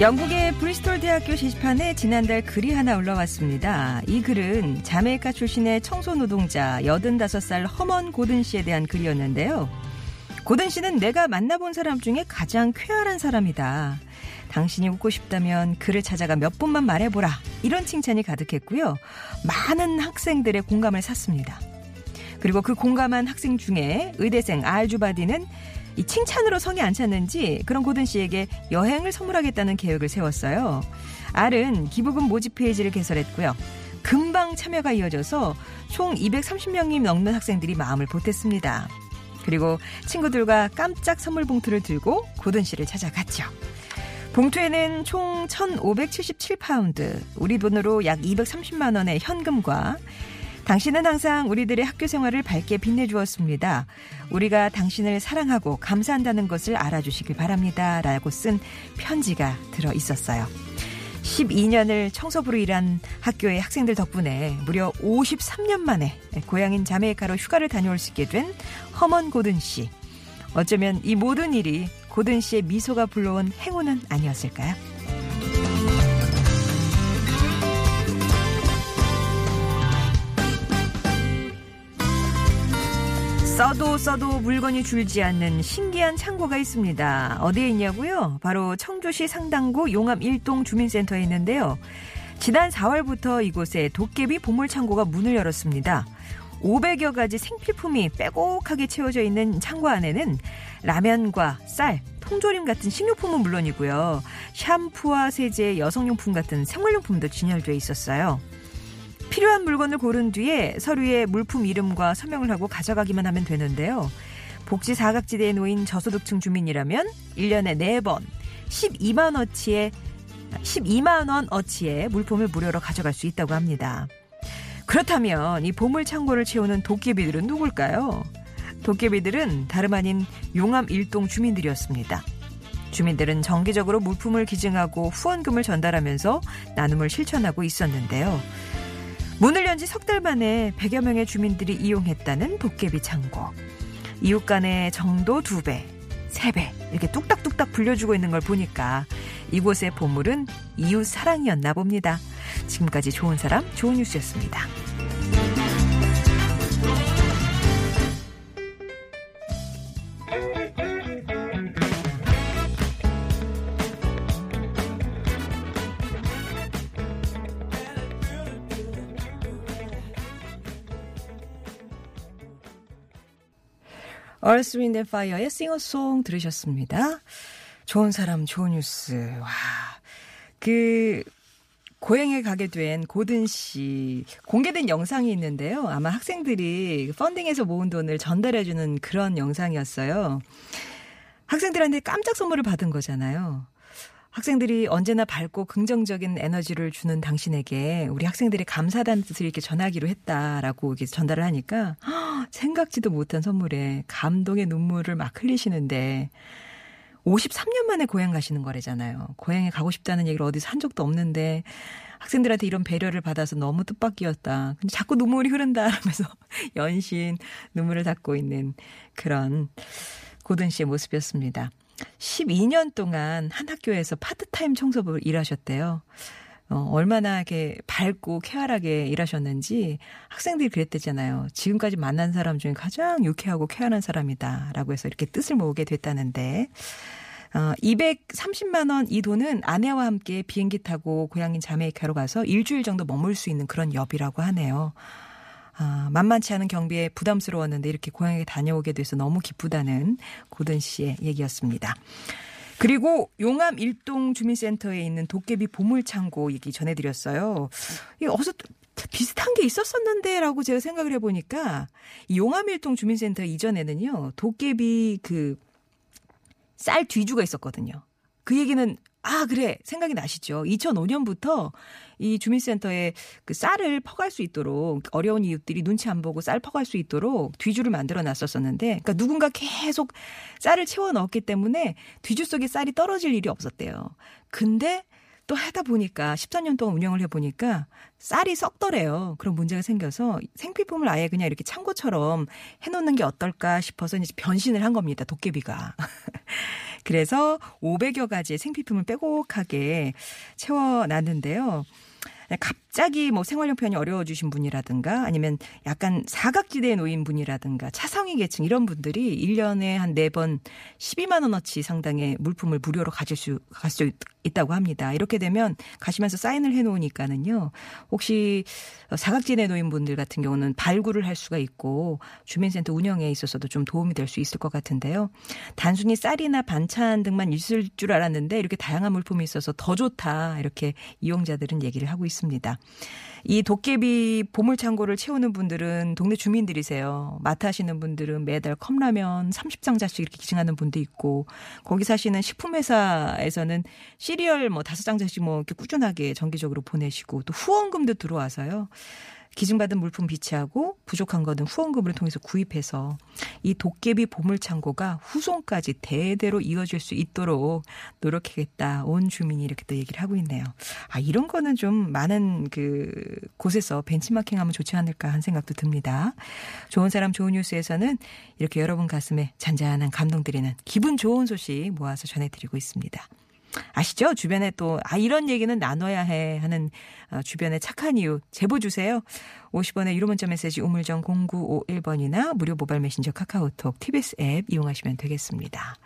영국의 브리스톨 대학교 게시판에 지난달 글이 하나 올라왔습니다. 이 글은 자메이카 출신의 청소 노동자 85살 허먼 고든 씨에 대한 글이었는데요. 고든 씨는 내가 만나본 사람 중에 가장 쾌활한 사람이다. 당신이 웃고 싶다면 그를 찾아가 몇 분만 말해보라. 이런 칭찬이 가득했고요. 많은 학생들의 공감을 샀습니다. 그리고 그 공감한 학생 중에 의대생 알주바디는 이 칭찬으로 성이 안 찼는지 그런 고든 씨에게 여행을 선물하겠다는 계획을 세웠어요. 알은 기부금 모집 페이지를 개설했고요. 금방 참여가 이어져서 총 230명이 넘는 학생들이 마음을 보탰습니다. 그리고 친구들과 깜짝 선물 봉투를 들고 고든 씨를 찾아갔죠. 봉투에는 총 1,577파운드, 우리 돈으로 약 230만 원의 현금과 당신은 항상 우리들의 학교 생활을 밝게 빛내주었습니다. 우리가 당신을 사랑하고 감사한다는 것을 알아주시길 바랍니다. 라고 쓴 편지가 들어 있었어요. 12년을 청소부로 일한 학교의 학생들 덕분에 무려 53년 만에 고향인 자메이카로 휴가를 다녀올 수 있게 된 허먼 고든 씨. 어쩌면 이 모든 일이 고든 씨의 미소가 불러온 행운은 아니었을까요? 써도 써도 물건이 줄지 않는 신기한 창고가 있습니다. 어디에 있냐고요? 바로 청주시 상당구 용암 1동 주민센터에 있는데요. 지난 4월부터 이곳에 도깨비 보물 창고가 문을 열었습니다. 500여 가지 생필품이 빼곡하게 채워져 있는 창고 안에는 라면과 쌀, 통조림 같은 식료품은 물론이고요. 샴푸와 세제, 여성용품 같은 생활용품도 진열되어 있었어요. 필요한 물건을 고른 뒤에 서류에 물품 이름과 서명을 하고 가져가기만 하면 되는데요. 복지 사각지대에 놓인 저소득층 주민이라면 1년에 4번 12만 어치의 12만 원 어치의 물품을 무료로 가져갈 수 있다고 합니다. 그렇다면 이 보물 창고를 채우는 도깨비들은 누굴까요? 도깨비들은 다름 아닌 용암 일동 주민들이었습니다. 주민들은 정기적으로 물품을 기증하고 후원금을 전달하면서 나눔을 실천하고 있었는데요. 문을 연 지 석 달 만에 100여 명의 주민들이 이용했다는 도깨비 창고. 이웃 간의 정도 두 배 세 배 이렇게 뚝딱뚝딱 불려주고 있는 걸 보니까 이곳의 보물은 이웃 사랑이었나 봅니다. 지금까지 좋은 사람, 좋은 뉴스였습니다. 얼스 윈드 파이어의 싱어송 들으셨습니다. 좋은 사람 좋은 뉴스. 와. 그 고향에 가게 된 고든 씨 공개된 영상이 있는데요. 아마 학생들이 펀딩에서 모은 돈을 전달해 주는 그런 영상이었어요. 학생들한테 깜짝 선물을 받은 거잖아요. 학생들이 언제나 밝고 긍정적인 에너지를 주는 당신에게 우리 학생들이 감사하다는 뜻을 이렇게 전하기로 했다라고 이렇게 전달을 하니까 생각지도 못한 선물에 감동의 눈물을 막 흘리시는데 53년 만에 고향 가시는 거래잖아요. 고향에 가고 싶다는 얘기를 어디서 한 적도 없는데 학생들한테 이런 배려를 받아서 너무 뜻밖이었다. 근데 자꾸 눈물이 흐른다 하면서 연신 눈물을 닦고 있는 그런 고든 씨의 모습이었습니다. 12년 동안 한 학교에서 파트타임 청소부를 일하셨대요. 어, 얼마나 이렇게 밝고 쾌활하게 일하셨는지 학생들이 그랬대잖아요. 지금까지 만난 사람 중에 가장 유쾌하고 쾌활한 사람이다. 라고 해서 이렇게 뜻을 모으게 됐다는데, 어, 230만 원 이 돈은 아내와 함께 비행기 타고 고향인 자메이카로 가서 일주일 정도 머물 수 있는 그런 여비라고 하네요. 아, 만만치 않은 경비에 부담스러웠는데 이렇게 고향에 다녀오게 돼서 너무 기쁘다는 고든 씨의 얘기였습니다. 그리고 용암 일동 주민센터에 있는 도깨비 보물창고 얘기 전해드렸어요. 이 어서 비슷한 게 있었었는데라고 제가 생각을 해보니까 이 용암 일동 주민센터 이전에는요 도깨비 그 쌀 뒤주가 있었거든요. 그 얘기는 아, 그래. 생각이 나시죠? 2005년부터 이 주민센터에 그 쌀을 퍼갈 수 있도록 어려운 이웃들이 눈치 안 보고 쌀 퍼갈 수 있도록 뒤주를 만들어 놨었었는데 그러니까 누군가 계속 쌀을 채워 넣었기 때문에 뒤주 속에 쌀이 떨어질 일이 없었대요. 근데 또 하다 보니까 14년 동안 운영을 해보니까 쌀이 썩더래요. 그런 문제가 생겨서 생필품을 아예 그냥 이렇게 창고처럼 해놓는 게 어떨까 싶어서 이제 변신을 한 겁니다. 도깨비가. 그래서 500여 가지의 생필품을 빼곡하게 채워놨는데요. 갑자기 뭐 생활용편이 어려워지신 분이라든가 아니면 약간 사각지대에 놓인 분이라든가 차상위 계층 이런 분들이 1년에 한 4번 12만 원어치 상당의 물품을 무료로 가질 수, 가질 수 있다고 합니다. 이렇게 되면 가시면서 사인을 해 놓으니까는요. 혹시 사각지대에 놓인 분들 같은 경우는 발굴을 할 수가 있고 주민센터 운영에 있어서도 좀 도움이 될 수 있을 것 같은데요. 단순히 쌀이나 반찬 등만 있을 줄 알았는데 이렇게 다양한 물품이 있어서 더 좋다. 이렇게 이용자들은 얘기를 하고 있습니다. 이 도깨비 보물창고를 채우는 분들은 동네 주민들이세요. 마트 하시는 분들은 매달 컵라면 30장자씩 이렇게 기증하는 분도 있고 거기 사시는 식품회사에서는 시리얼 뭐 다섯 장자씩 뭐 이렇게 꾸준하게 정기적으로 보내시고 또 후원금도 들어와서요. 기증받은 물품 비치하고 부족한 거는 후원금을 통해서 구입해서 이 도깨비 보물창고가 후손까지 대대로 이어질 수 있도록 노력하겠다. 온 주민이 이렇게 또 얘기를 하고 있네요. 아, 이런 거는 좀 많은 그 곳에서 벤치마킹 하면 좋지 않을까 하는 생각도 듭니다. 좋은 사람 좋은 뉴스에서는 이렇게 여러분 가슴에 잔잔한 감동 드리는 기분 좋은 소식 모아서 전해드리고 있습니다. 아시죠? 주변에 또, 아, 이런 얘기는 나눠야 해 하는 어, 주변에 착한 이유 제보 주세요. 50원의 유료 문자 메시지 우물정 0951번이나 무료 모바일 메신저 카카오톡, TBS 앱 이용하시면 되겠습니다.